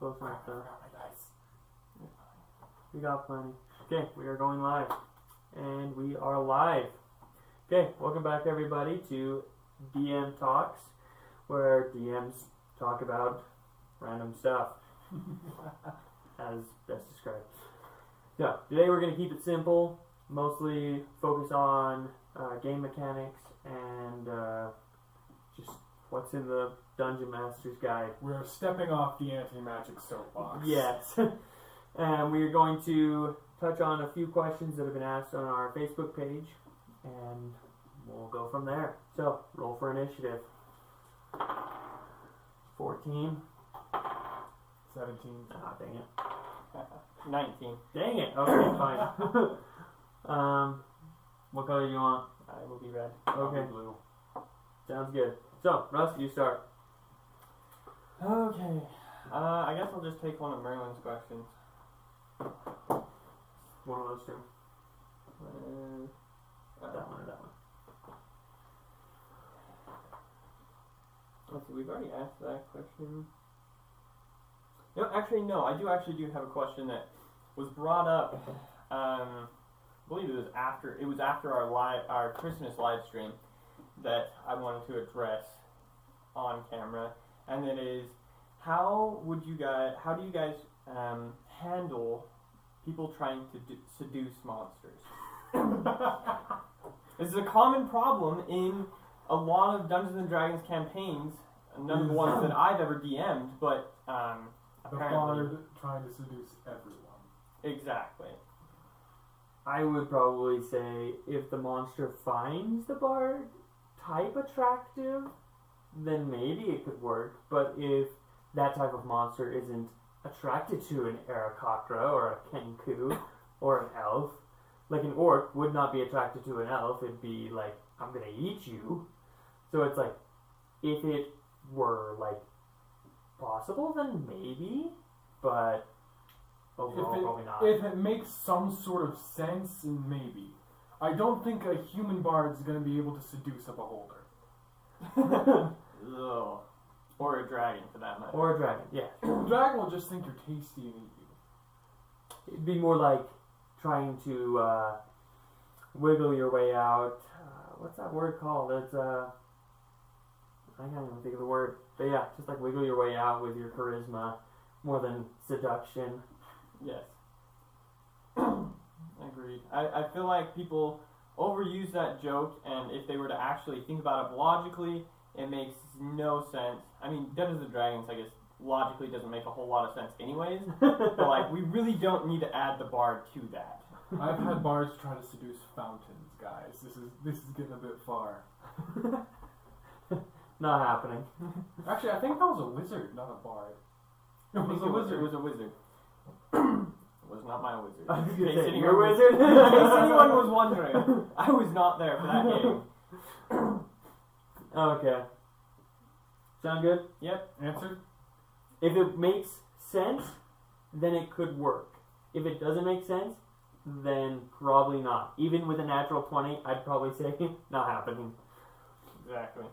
Close enough I though. forgot. We got plenty. Okay, we are going live. And we are live. Okay, welcome back everybody to DM Talks, where DMs talk about random stuff, as best described. Yeah, today we're going to keep it simple, mostly focus on uh, game mechanics and uh, what's in the Dungeon Master's Guide. We're stepping off the anti-magic soapbox. Yes. and we are going to touch on a few questions that have been asked on our Facebook page, and we'll go from there. So, roll for initiative. 14. 17. Ah, dang it. 19. Dang it. Okay, fine. um, what color do you want? I will be red. Okay, Blue. sounds good. So, Russ, you start. Okay. Uh, I guess I'll just take one of Merlin's questions. One of those two. Uh, That one or that one. let's see, we've already asked that question. No, actually, no. I do actually do have a question that was brought up. Um, I believe it was after it was after our live our Christmas live stream that I wanted to address on camera, and that is how would you guys how do you guys um, handle people trying to d- seduce monsters? this is a common problem in a lot of Dungeons and Dragons campaigns. None of the ones that I've ever DM'd, but um, The apparently bard trying to seduce everyone. exactly. I would probably say if the monster finds the bard type attractive, then maybe it could work. But if that type of monster isn't attracted to an Aarakocra or a Kenku or an elf, like an orc would not be attracted to an elf, it'd be like, I'm gonna eat you. So it's like, if it were like possible, then maybe, but overall, If it- probably not. If it makes some sort of sense, maybe. I don't think a human bard is going to be able to seduce a beholder. Ugh. Or a dragon, for that matter. or a dragon, yeah. The dragon will just think you're tasty and eat you. It'd be more like trying to uh, wiggle your way out. Uh, what's that word called? It's uh, I can't even think of the word. But yeah, just like wiggle your way out with your charisma, more than seduction. Yes. Agreed. I, I feel like people overuse that joke, and if they were to actually think about it logically, it makes no sense. I mean, Dungeons and Dragons, I guess, logically doesn't make a whole lot of sense, anyways. but like, we really don't need to add the bard to that. I've had bards try to seduce fountains, guys. This is this is getting a bit far. Not happening. Actually, I think that was a wizard, not a bard. It was a wizard. It was a wizard. It was not my wizard. I was In gonna case say, anyone your was- wizard? In case anyone was wondering, I was not there for that game. Okay. Sound good? Yep. Answer? If it makes sense, then it could work. If it doesn't make sense, then probably not. Even with a natural 20, I'd probably say not happening. Exactly.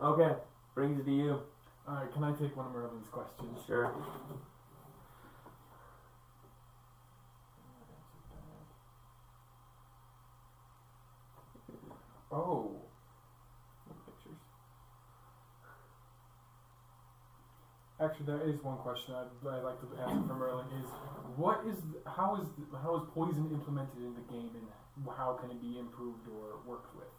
Okay, brings it to you. Alright, can I take one of Merlin's questions? Sure. Oh. Pictures. Actually, there is one question I'd, I'd like to answer from Merlin. Is what is how is how is poison implemented in the game, and how can it be improved or worked with?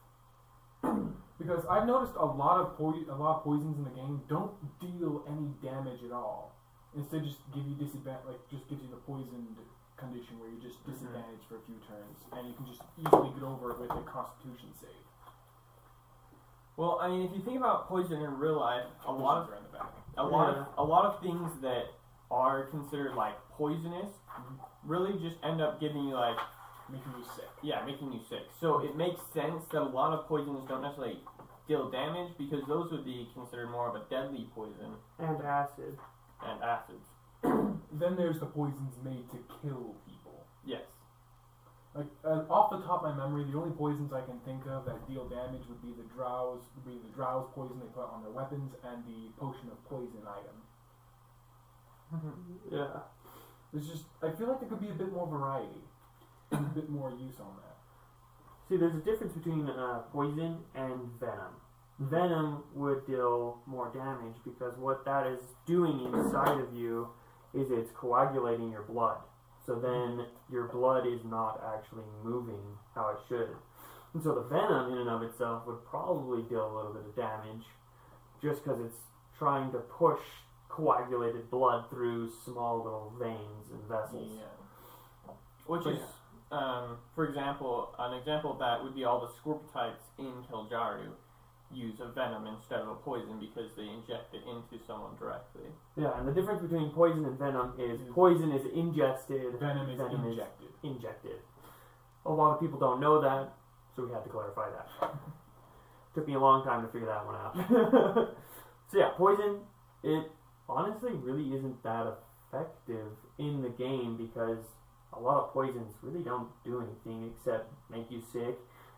because I've noticed a lot of po- a lot of poisons in the game don't deal any damage at all. Instead, just give you disadvantage, like just gives you the poisoned condition where you're just Mhm. disadvantaged for a few turns, and you can just easily get over it with a Constitution save. Well, I mean, if you think about poison in real life, a lot of are in the back. a lot of a lot of things that are considered like poisonous really just end up giving you like making you sick. yeah, making you sick. So it makes sense that a lot of poisons don't necessarily deal damage because those would be considered more of a deadly poison And acid. and acids. Then there's the poisons made to kill people. Yes. Like uh, off the top of my memory, the only poisons I can think of that deal damage would be the drows, would be the drows poison they put on their weapons, and the potion of poison item. Yeah. There's just I feel like there could be a bit more variety, and a bit more use on that. See, there's a difference between uh, poison and venom. Venom would deal more damage because what that is doing inside of you is it's coagulating your blood. So then your blood is not actually moving how it should. And so the venom in and of itself would probably deal a little bit of damage just because it's trying to push coagulated blood through small little veins and vessels. Yeah. Which But is, um, for example, an example of that would be all the Scorpiotypes in Kiljaru use a venom instead of a poison because they inject it into someone directly. Yeah, and the difference between poison and venom is mm-hmm. poison is ingested, Venom is Venom is- injected. injected. A lot of people don't know that, so we had to clarify that. Took me a long time to figure that one out. so yeah, poison, it honestly really isn't that effective in the game because a lot of poisons really don't do anything except make you sick.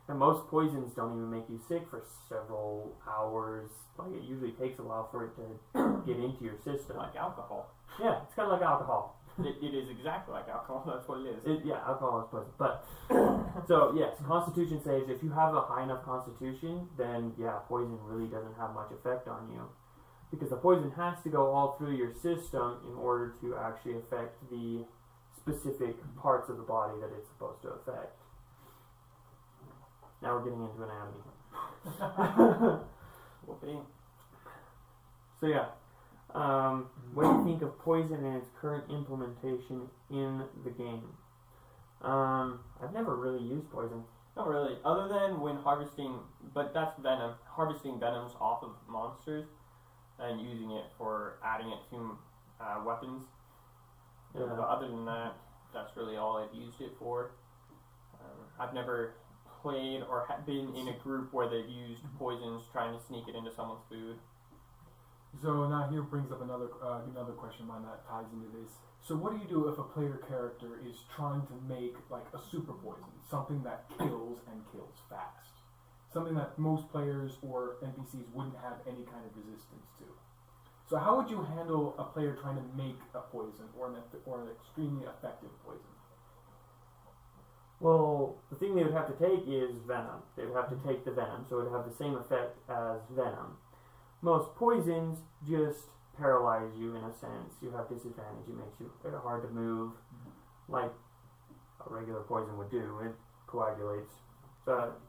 And most poisons don't even make you sick for several hours. Like it usually takes a while for it to get into your system. Like alcohol. Yeah, it's kind of like alcohol. it, it is exactly like alcohol, that's what it is. It, yeah, alcohol is poison. But so yes, Constitution saves. If you have a high enough Constitution, then yeah, poison really doesn't have much effect on you, because the poison has to go all through your system in order to actually affect the specific parts of the body that it's supposed to affect. Now we're getting into anatomy. Whoopee. So yeah, um, what do you think of poison and its current implementation in the game? Um, I've never really used poison. Not really. Other than when harvesting, but that's venom. Harvesting venoms off of monsters and using it for adding it to uh, weapons. Yeah. But other than that, that's really all I've used it for. Um, I've never played or ha- been in a group where they've used poisons trying to sneak it into someone's food. So now here brings up another uh, another question of mine that ties into this. So what do you do if a player character is trying to make like a super poison, something that kills and kills fast, something that most players or NPCs wouldn't have any kind of resistance to? So how would you handle a player trying to make a poison or an or an extremely effective poison? Well, the thing they would have to take is venom. They would have to take the venom, so it would have the same effect as venom. Most poisons just paralyze you in a sense. You have disadvantage. It makes you hard to move, like a regular poison would do. It coagulates. But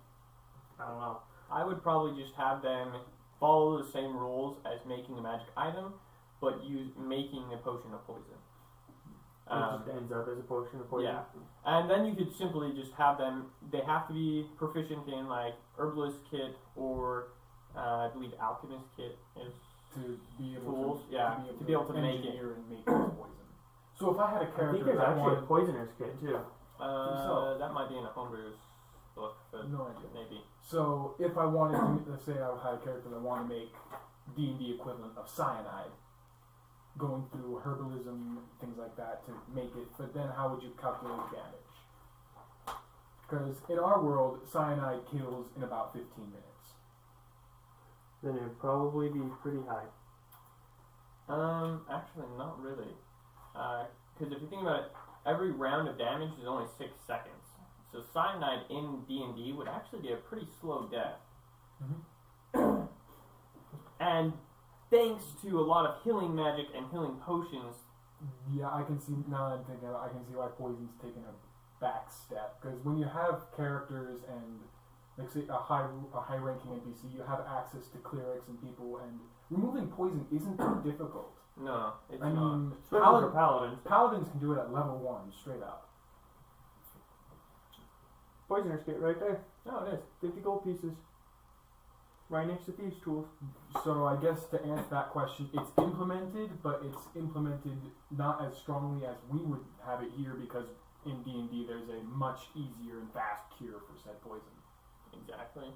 I don't know. I would probably just have them follow the same rules as making a magic item, but use making a potion of poison. It Um, just ends up as a potion of poison. yeah. And then you could simply just have them. They have to be proficient in like herbalist kit or uh, I believe alchemist kit is. To be able Tools, to, yeah, to be able to make it. and make poison. So if I had a I think character there's that actually wanted, a poisoner's kit too. Uh, so. that might be in a homebrew's book, but no idea. maybe. So if I wanted to, let's say I had a character that wanted to make D and D equivalent of cyanide, going through herbalism things like that to make it. But then how would you calculate damage? Because in our world, cyanide kills in about 15 minutes. Then it would probably be pretty high. Um, actually, not really. Because if you think about it, every round of damage is only six seconds. So cyanide in D and D would actually be a pretty slow death. Mhm. and thanks to a lot of healing magic and healing potions, Yeah, I can see now that I'm thinking. About, it, I can see why poison's taking a back step because when you have characters and like say a high a high ranking NPC, you have access to clerics and people, and removing poison isn't that difficult. no, it's I not. mean, Especially Paladin, for paladins. paladins can do it at level one straight up. Poisoner's kit right there. No, it is. 50 gold pieces. Right next to thieves' tools. So I guess to answer that question, it's implemented, but it's implemented not as strongly as we would have it here because in D and D there's a much easier and fast cure for said poison. Exactly.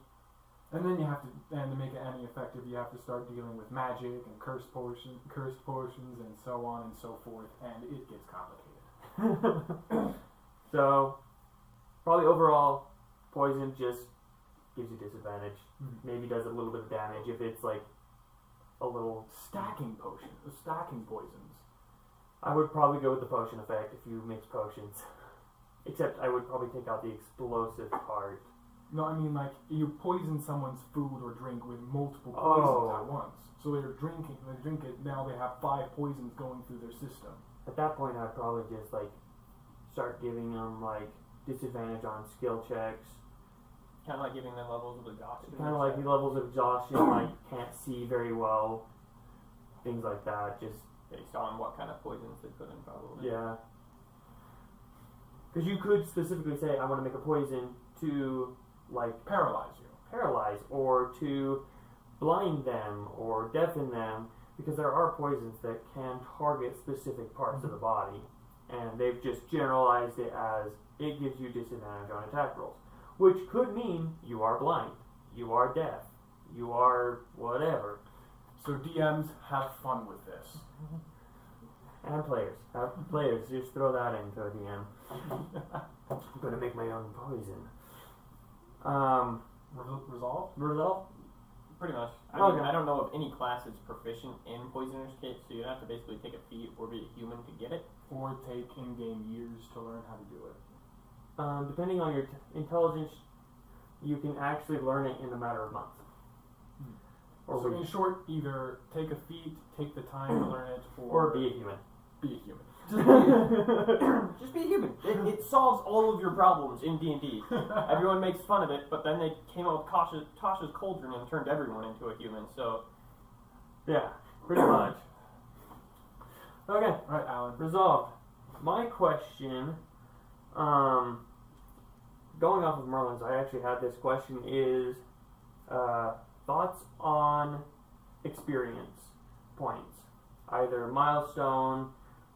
And then you have to, and to make it any effective, you have to start dealing with magic and cursed portion, cursed portions, and so on and so forth, and it gets complicated. so, probably overall, poison just gives you disadvantage. Mhm. Maybe does a little bit of damage if it's like a little. Stacking potions, stacking poisons. I would probably go with the potion effect if you mix potions. Except I would probably take out the explosive part. No, I mean like you poison someone's food or drink with multiple Oh. poisons at once. So they're drinking, they drink it. Now they have five poisons going through their system. At that point, I'd probably just like start giving them like disadvantage on skill checks, Kind of like giving them levels of exhaustion. kind of like the levels of exhaustion, like can't see very well, things like that. Just based on what kind of poisons they put in, probably. yeah, because you could specifically say, I want to make a poison to like Paralyze you. paralyze or to blind them or deafen them because there are poisons that can target specific parts of the mm-hmm. body and they've just generalized it as it gives you disadvantage on attack rolls which could mean you are blind you are deaf you are whatever So DMs have fun with this. and players have players just throw that into a dm i'm gonna make my own poison um Re- resolve. result Pretty much. I Okay. mean, I don't know of any class that's proficient in Poisoner's Kit, so you have to basically take a feat or be a human to get it. Or take in-game years to learn how to do it. Um, depending on your t- intelligence, you can actually learn it in a matter of months. Hmm. Or, so in short, either take a feat, take the time to learn it, or or, be a human. be a human. Just be a human. It, it solves all of your problems in D&D. Everyone makes fun of it, but then they came up with Tasha, Tasha's Cauldron and turned everyone into a human, so... yeah, pretty much. Okay, All right, Alan. resolved. My question, um, going off of Merlin's, I actually had this question is uh, thoughts on experience points, either milestone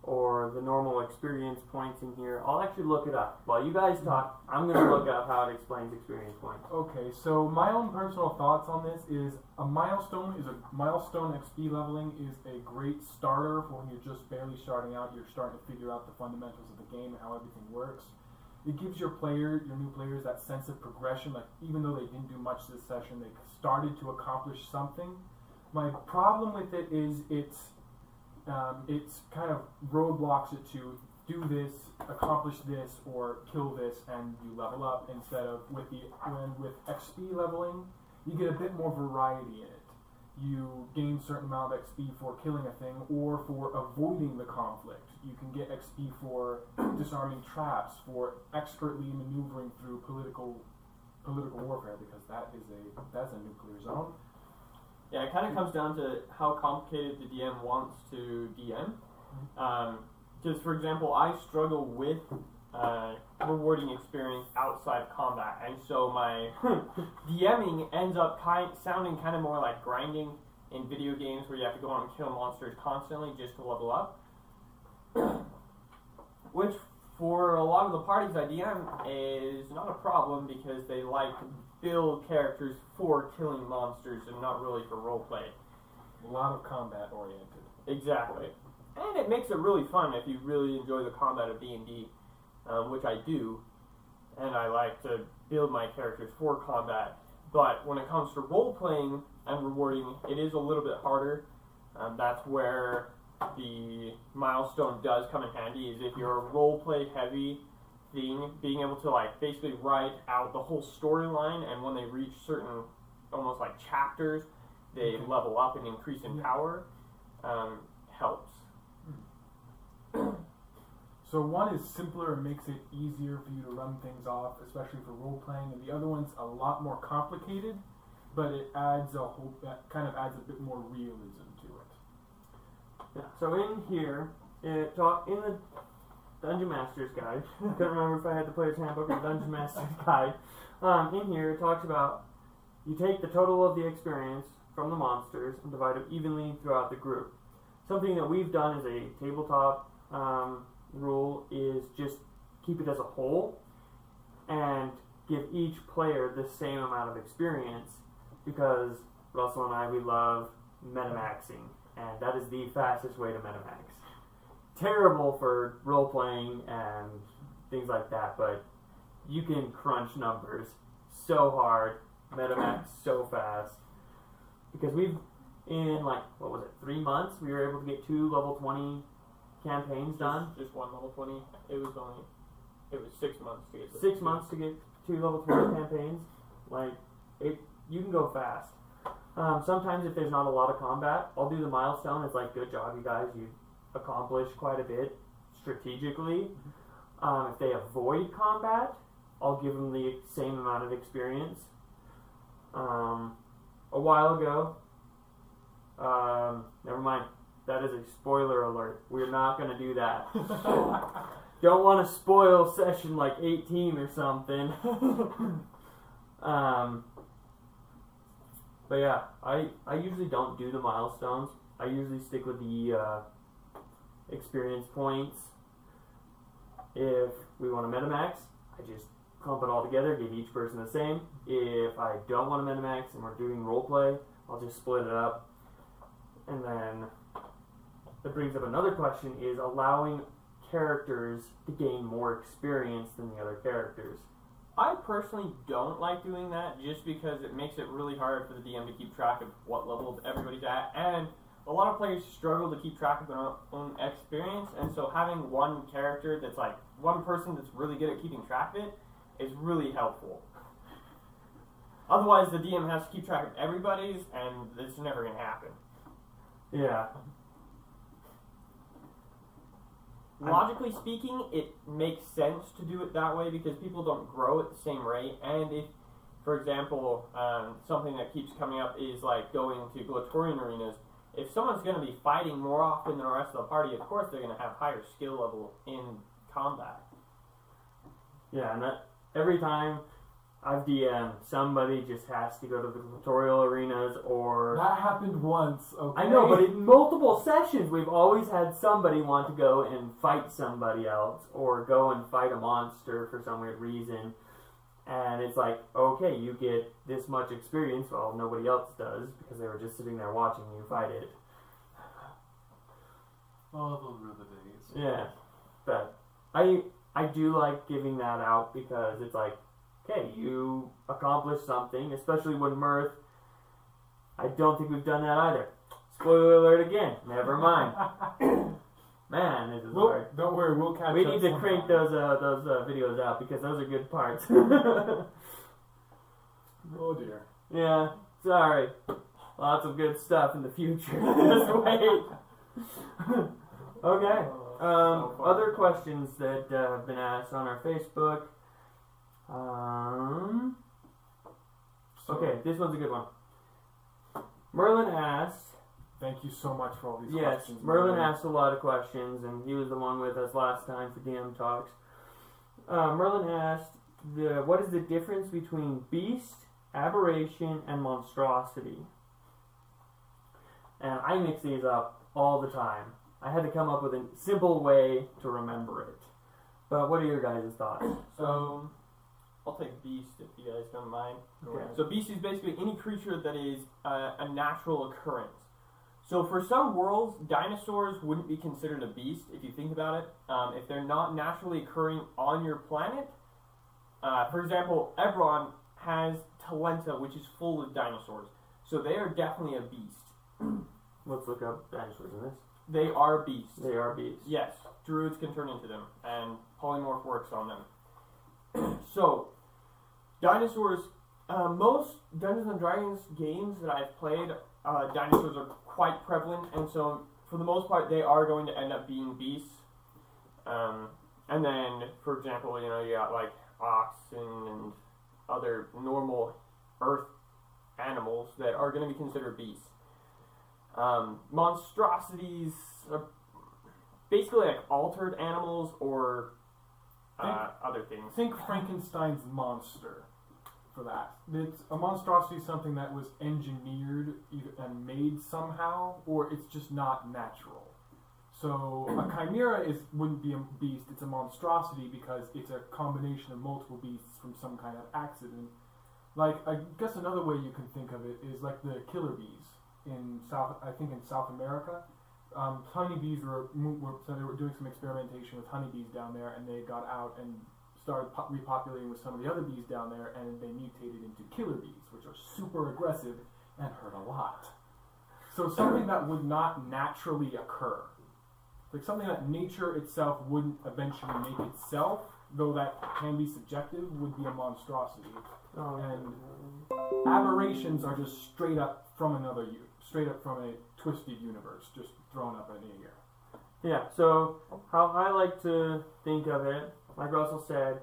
or the normal experience points in here. I'll actually look it up. While you guys talk, I'm going to look up how it explains experience points. Okay, so my own personal thoughts on this is a milestone is a milestone XP leveling is a great starter for when you're just barely starting out. You're starting to figure out the fundamentals of the game and how everything works. It gives your player, your new players, that sense of progression. Like even though they didn't do much this session, they started to accomplish something. My problem with it is it's um, it's kind of roadblocks it to do this, accomplish this, or kill this, and you level up. Instead of with the when with XP leveling, you get a bit more variety in it. You gain certain amount of XP for killing a thing or for avoiding the conflict. You can get XP for disarming traps, for expertly maneuvering through political political warfare because that is a that's a nuclear zone. Yeah, it kind of comes down to how complicated the DM wants to DM. Because, for example, I struggle with uh, rewarding experience outside of combat, and so my DMing ends up kind sounding kind of more like grinding in video games where you have to go out and kill monsters constantly just to level up. Which, for a lot of the parties I DM, is not a problem because they like build characters for killing monsters and not really for roleplay. A lot of combat oriented. Exactly, and it makes it really fun if you really enjoy the combat of D and D, um, which I do, and I like to build my characters for combat. But when it comes to role playing and rewarding, it is a little bit harder. Um, that's where the milestone does come in handy. Is if you're a role play heavy thing, being able to like basically write out the whole storyline, and when they reach certain almost like chapters, they Mhm. level up and increase in power. Um, helps. So one is simpler and makes it easier for you to run things off, especially for role playing, and the other one's a lot more complicated, but it adds a whole that kind of adds a bit more realism to it. Yeah. So in here, it talk in the Dungeon Master's Guide. I couldn't remember if I had the Player's Handbook or Dungeon Master's Guide. Um, in here, it talks about you take the total of the experience from the monsters and divide it evenly throughout the group. Something that we've done as a tabletop um, rule is just keep it as a whole and give each player the same amount of experience because Russell and I we love metamaxing and that is the fastest way to metamax. Terrible for role playing and things like that, but you can crunch numbers so hard, metamax so fast because we've in like what was it three months we were able to get two level twenty campaigns done. Just, just one level twenty. It was only it was six months to get Six months to get two level twenty campaigns. Like it, you can go fast. Um, sometimes if there's not a lot of combat, I'll do the milestone. It's like, good job, you guys. You accomplished quite a bit strategically. Um, if they avoid combat, I'll give them the same amount of experience. Um, a while ago, um, never mind. That is a spoiler alert. We're not going to do that. Don't want to spoil session like 18 or something. um, but yeah, I, I usually don't do the milestones. I usually stick with the uh, experience points. If we want to metamax, I just clump it all together, give each person the same. If I don't want to metamax and we're doing roleplay, I'll just split it up. And then that brings up another question is allowing characters to gain more experience than the other characters. I personally don't like doing that just because it makes it really hard for the DM to keep track of what level everybody's at, and a lot of players struggle to keep track of their own- experience, and so having one character that's like one person that's really good at keeping track of it is really helpful. Otherwise, the DM has to keep track of everybody's, and it's never to happen. Yeah. Logically speaking, it makes sense to do it that way because people don't grow at the same rate. And if, for example, um, something that keeps coming up is like going to Glatorian arenas. If someone's going to be fighting more often than the rest of the party, of course they're going to have higher skill level in combat. Yeah, and that every time I've DM, somebody just has to go to the tutorial arenas or that happened once. Okay. I know, but in multiple sessions, we've always had somebody want to go and fight somebody else or go and fight a monster for some weird reason. And it's like, okay, you get this much experience, while nobody else does because they were just sitting there watching you fight it. Oh, those were the days. Yeah, but I I do like giving that out because it's like, okay, you accomplished something, especially when Mirth. I don't think we've done that either. Spoiler alert again. Never mind. Man, this is We'll, hard. don't worry, we'll catch We up need to crank those uh, those uh, videos out because those are good parts. Oh dear. yeah, sorry. Lots of good stuff in the future. Just wait. okay. Um, So other questions that uh, have been asked on our Facebook. Um, So, okay, this one's a good one. Merlin asked. Thank you so much for all these Yes, questions. Merlin asked a lot of questions, and he was the one with us last time for DM talks. Uh, Merlin asked, the, "What is the difference between beast, aberration, and monstrosity?" And I mix these up all the time. I had to come up with a simple way to remember it. But what are your guys' thoughts? So, I'll take beast if you guys don't mind. Okay. So beast is basically any creature that is uh, a natural occurrence. So for some worlds, dinosaurs wouldn't be considered a beast if you think about it. Um, if they're not naturally occurring on your planet, uh, for example, Eberron has Talenta, which is full of dinosaurs. So they are definitely a beast. Let's look up dinosaurs in this. They are beasts. They are beasts. Yes, druids can turn into them, and polymorph works on them. so, dinosaurs. Uh, most Dungeons and Dragons games that I've played, uh, dinosaurs are quite prevalent, and so for the most part, they are going to end up being beasts. Um, and then, for example, you know, you got like oxen and other normal Earth animals that are going to be considered beasts. Um, monstrosities are basically like altered animals or uh, other things. Think Frankenstein's monster for that. It's a monstrosity, is something that was engineered and made somehow, or it's just not natural. So a chimera is wouldn't be a beast; it's a monstrosity because it's a combination of multiple beasts from some kind of accident. Like I guess another way you can think of it is like the killer bees in South. I think in South America, um, honeybees were, were so they were doing some experimentation with honeybees down there, and they got out and started po- repopulating with some of the other bees down there, and they mutated into killer bees, which are super aggressive and hurt a lot. So something that would not naturally occur. like something that nature itself wouldn't eventually make itself, though that can be subjective, would be a monstrosity. Oh, And aberrations are just straight up from another, u- straight up from a twisted universe, just thrown up in the air. Yeah, so how I like to think of it, like Russell said,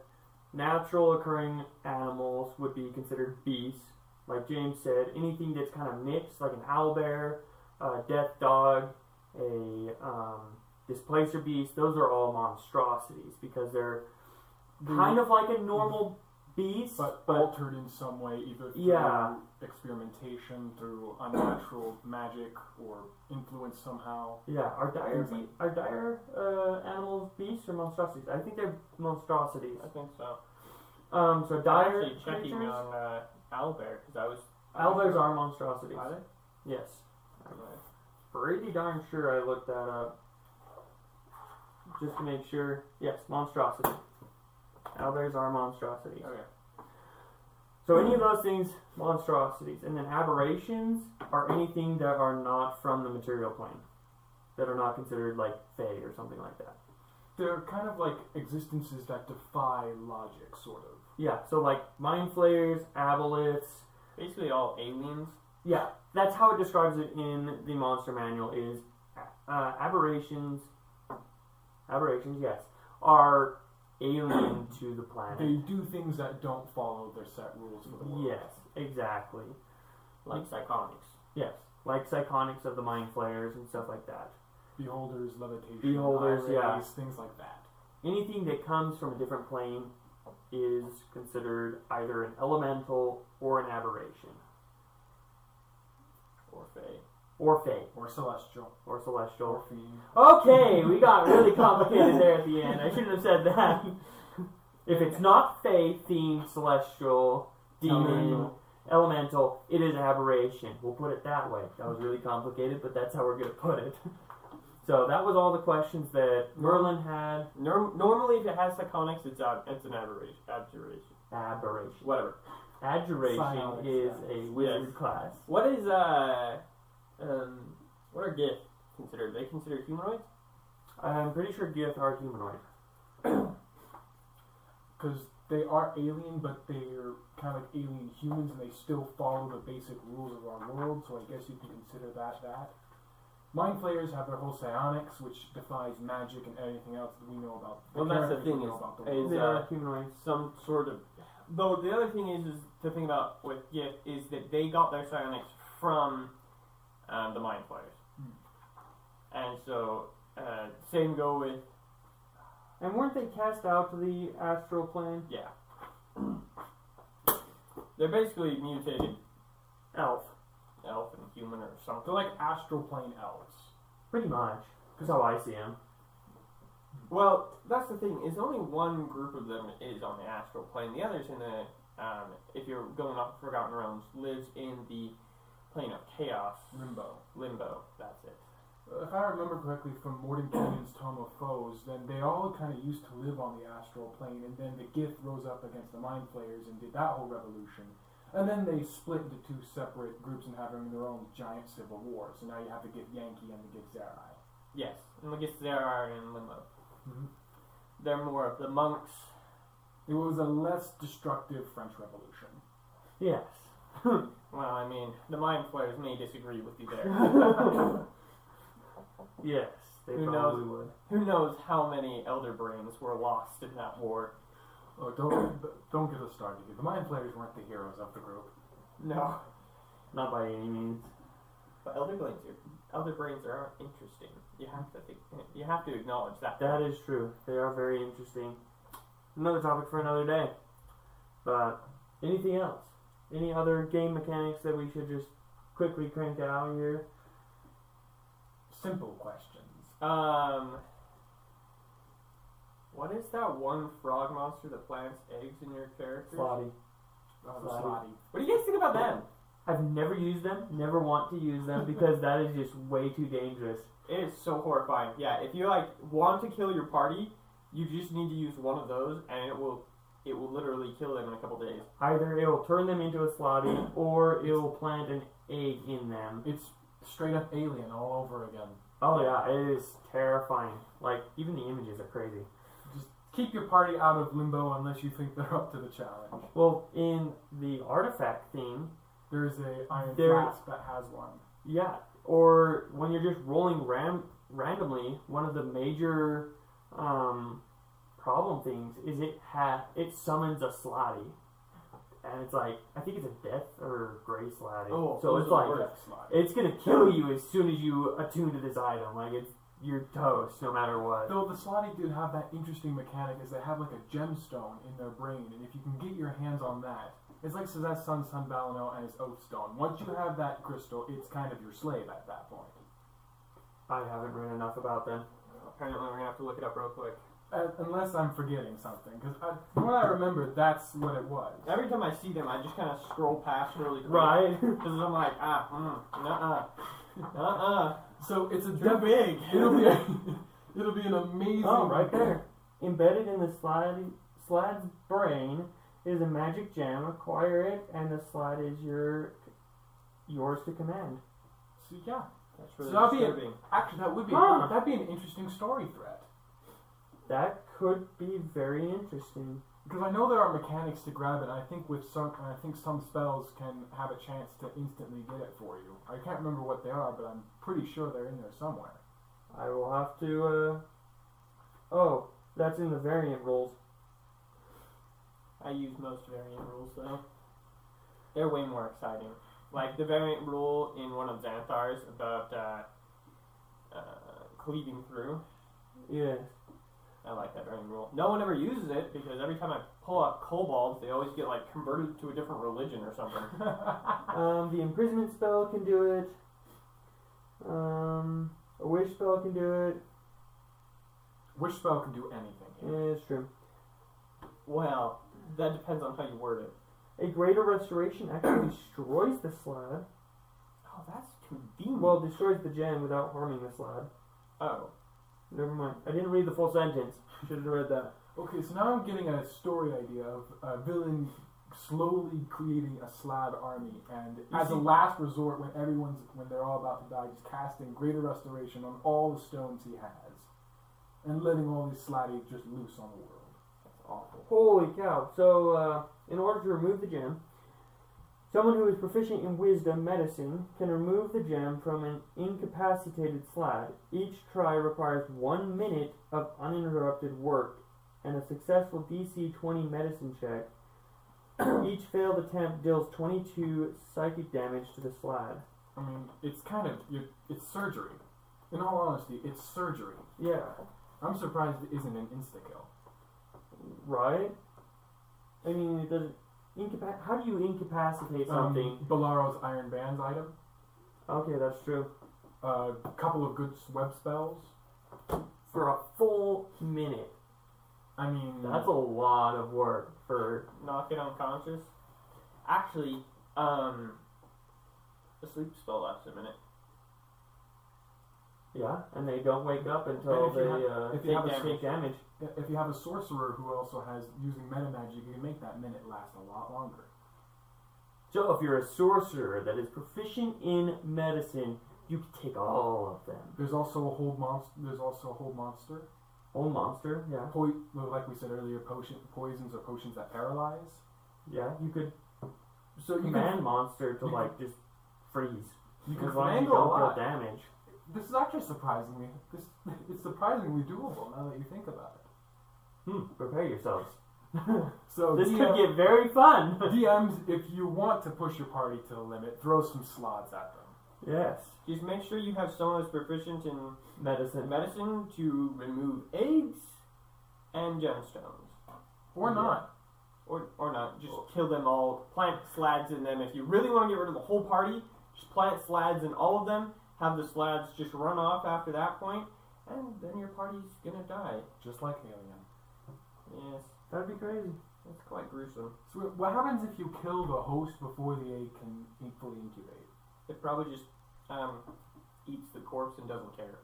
natural occurring animals would be considered beasts. Like James said, anything that's kind of mixed, like an owlbear, a death dog, a um, displacer beast, those are all monstrosities because they're kind of like a normal beast, but, but altered in some way, either through Yeah. experimentation, through unnatural magic, or influence somehow. yeah, are dire be- are dire uh, animals beasts or monstrosities? I think they're monstrosities. I think so. Um, so I'm dire actually checking creatures. on uh, Owlbear because I was. Owlbears are monstrosities. Are they? Yes. I'm Okay. pretty darn sure I looked that up. Just to make sure. Yes, monstrosity. Owlbears are monstrosities. Okay. So any of those things, monstrosities. And then aberrations are anything that are not from the material plane. That are not considered like Fey or something like that. They're kind of like existences that defy logic, sort of. Yeah, so like mind flayers, aboleths. Basically, all aliens. Yeah, that's how it describes it in the monster manual is uh, aberrations aberrations, yes, are alien to the planet. They do things that don't follow their set rules for the world. Yes, exactly. like hmm. psychonics. Yes, like psychonics of the mind flayers and stuff like that. Beholders, levitation, Beholders, yeah. things like that. Anything that comes from a different plane is considered either an elemental or an aberration, Or Fae. Or fate, Or celestial, or celestial. or fiend. Okay, we got really complicated there at the end. I shouldn't have said that. If it's not fey, fiend, celestial, demon, Elemental. elemental, it is aberration. We'll put it that way. That was really complicated, but that's how we're going to put it. So that was all the questions that Merlin had. Norm- normally, if it has psychonics, it's ab- it's an aberration. Abjuration. Aberration. Whatever. Adjuration Psionics, is yeah. a wizard class. What is uh um what are Gith considered? Are they considered humanoids? I'm pretty sure Gith are humanoid. Because they are alien, but they're kind of like alien humans, and they still follow the basic rules of our world. So I guess you can consider that that. Mind flayers have their whole psionics, which defies magic and anything else that we know about. Well, that's the thing is- about the is, world. They uh, are humanoids. Some sort of. Though the other thing is, is to think about with Gith is that they got their psionics from um, the Mind Flayers, Hmm. and so uh, same go with And weren't they cast out to the astral plane? yeah. They're basically mutated Elf. elf and human or something. They're like astral plane elves. Pretty much. That's how I see them. Well, that's the thing. Is only one group of them is on the astral plane. The others in the, um, if you're going off Forgotten Realms, lives in the plane of chaos, Limbo. limbo. That's it. If I remember correctly from Mordenkainen's Tome of Foes, then they all kind of used to live on the astral plane, and then the Gith rose up against the Mind Flayers and did that whole revolution. And then they split into two separate groups and having their own giant civil war. So now you have the Githyanki and the Githzerai. Yes, and look at there are in limbo. Mhm. They're more of the monks. It was a less destructive French Revolution. Yes. Well, I mean, the mind flayers may disagree with you there. yes, they Who probably would. Who knows how many elder brains were lost in that war? Oh, don't don't get us started. here. The Mind Flayers weren't the heroes of the group. No, Not by any means. but elder brains are elder brains are interesting. You have to think, you have to acknowledge that. That is true. They are very interesting. Another topic for another day. But anything else? Any other game mechanics that we should just quickly crank out here? Simple questions. Um, what is that one frog monster that plants eggs in your character? Slaadi. Slaadi. Slaadi. What do you guys think about them? I've never used them, never want to use them because that is just way too dangerous. It is so horrifying. Yeah, if you like want to kill your party, you just need to use one of those, and it will it will literally kill them in a couple days. Either it will turn them into a slaadi or it will plant an egg in them. It's straight up alien all over again. Oh yeah, it is terrifying. Like even the images are crazy. Just keep your party out of limbo unless you think they're up to the challenge. Well, in the artifact theme, There's a iron There- flask that has one. yeah, or when you're just rolling ram- randomly, one of the major um, problem things is it ha- it summons a slaadi, and it's like I think it's a death or gray slaadi. Oh, so those it's are like the Death it's gonna kill you as soon as you attune to this item. Like it's you're toast no matter what. Though the Slaadi did have that interesting mechanic is they have like a gemstone in their brain, and if you can get your hands on that, it's like Sazaz's son, Sun Balano, and his Oath Stone. Once you have that crystal, it's kind of your slave at that point. I haven't read enough about them. Apparently, we're gonna have to look it up real quick. Uh, unless I'm forgetting something, because from what I remember, that's what it was. Every time I see them, I just kind of scroll past really quick. Right. Because I'm like, ah, mm, nuh-uh, nuh-uh. So it's a def- big. It'll be it'll be an amazing. Oh, right there. Embedded in the slide, slaad's brain is a magic gem. Acquire it, and the slaad is your yours to command. So yeah, That's really So that'd be a- actually that would be Huh. that'd be an interesting story thread. That could be very interesting. Because I know there are mechanics to grab it. I think with some, I think some spells can have a chance to instantly get it for you. I can't remember what they are, but I'm pretty sure they're in there somewhere. I will have to. uh... Oh, that's in the variant rules. I use most variant rules though. They're way more exciting. Like the variant rule in one of Xanathar's about uh, uh, cleaving through. Yeah. I like that variant rule. No one ever uses it because every time I pull out kobolds, they always get like converted to a different religion or something. Um, the imprisonment spell can do it. Um, a wish spell can do it. Wish spell can do anything? Yeah, it's true. well, that depends on how you word it. A greater restoration actually destroys the slaad. Oh, that's convenient. Well, destroys the gem without harming the slaad. oh, Never mind. I didn't read the full sentence. Should have read that. Okay, so now I'm getting a story idea of a villain slowly creating a slaad army, and You as a last resort, when everyone's when they're all about to die, just casting greater restoration on all the stones he has, and letting all these slaadi just loose on the world. that's awful. Holy cow. So, uh, in order to remove the gem, someone who is proficient in wisdom medicine can remove the gem from an incapacitated slaad. Each try requires one minute of uninterrupted work and a successful DC 20 medicine check. Each failed attempt deals 22 psychic damage to the slaad. I mean, it's kind of you it's surgery. In all honesty, it's surgery. Yeah, I'm surprised it isn't an insta kill. right? I mean, it doesn't. Incapac- how do you incapacitate Um, something? Bilarro's Iron Bands item. okay, that's true. A couple of good web spells. For a full minute. I mean, That's a lot of work for. Knock it unconscious. Actually, um, the sleep spell lasts a minute. Yeah, and they don't wake up until And if you they have- uh, if you take damage. take damage. if you have a sorcerer who also has using meta magic, you can make that minute last a lot longer. So if you're a sorcerer that is proficient in medicine, you can take all of them. There's also a hold monster. There's also a hold monster. Old monster, yeah, Po- like we said earlier, potion poisons or potions that paralyze. yeah. You could So you command can. monster to like just freeze You can as long as you don't lot. deal damage. This is actually surprisingly. This it's surprisingly doable now that you think about it. Hmm. Prepare yourselves. So this DM could get very fun. DMs, if you want to push your party to the limit, throw some slots at them. yes, Just make sure you have someone who's proficient in medicine. medicine to remove eggs and gemstones. Or Yeah. not. Or, or not, just kill them all. Plant slaads in them. If you really want to get rid of the whole party, just plant slaads in all of them. Have the slaads just run off after that point, and then your party's gonna die. Just like Alien. Yes, That'd be crazy. That's quite gruesome. So what happens if you kill the host before the egg can fully incubate? It probably just um, eats the corpse and doesn't care.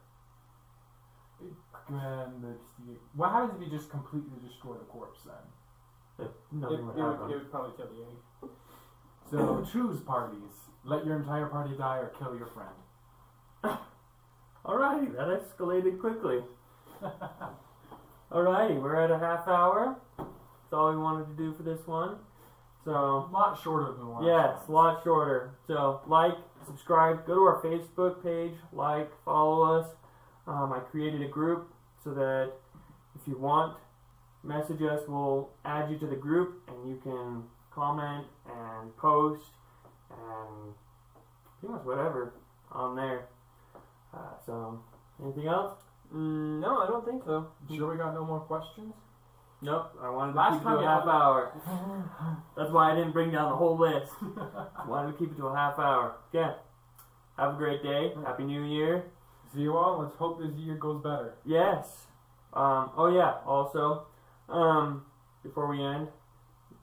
And the, what happens if you just completely destroy the corpse then? That It, nothing it would would, happen. it would probably kill the egg. So choose parties. Let your entire party die or kill your friend. Alrighty, that escalated quickly. Alrighty, we're at a half hour. That's all we wanted to do for this one. So A lot shorter than one. yes, a lot shorter. So, like, subscribe, go to our Facebook page, like, follow us. Um, I created a group so that if you want, message us. We'll add you to the group and you can comment and post and pretty much whatever on there. So, anything else? Mm, no, I don't think so. Sure we got no more questions? Nope. I wanted to Last keep it time to a you half had- hour. That's why I didn't bring down the whole list. wanted to keep it to a half hour. Yeah. Have a great day. Happy New Year. See you all. Let's hope this year goes better. Yes. Um, oh yeah. Also, um, before we end,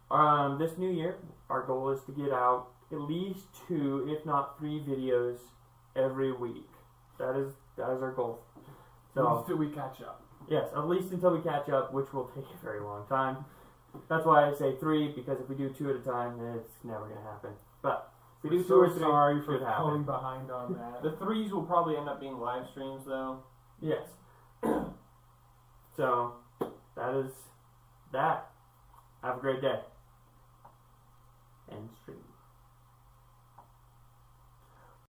um, this new year, our goal is to get out at least two, if not three, videos every week. That is that is our goal. So Until we catch up. yes, at least until we catch up, which will take a very long time. That's why I say three because if we do two at a time, it's never going to happen. But if we do so two or three, sorry for falling behind on that. The threes will probably end up being live streams, though. Yes. so that is that. Have a great day. End stream.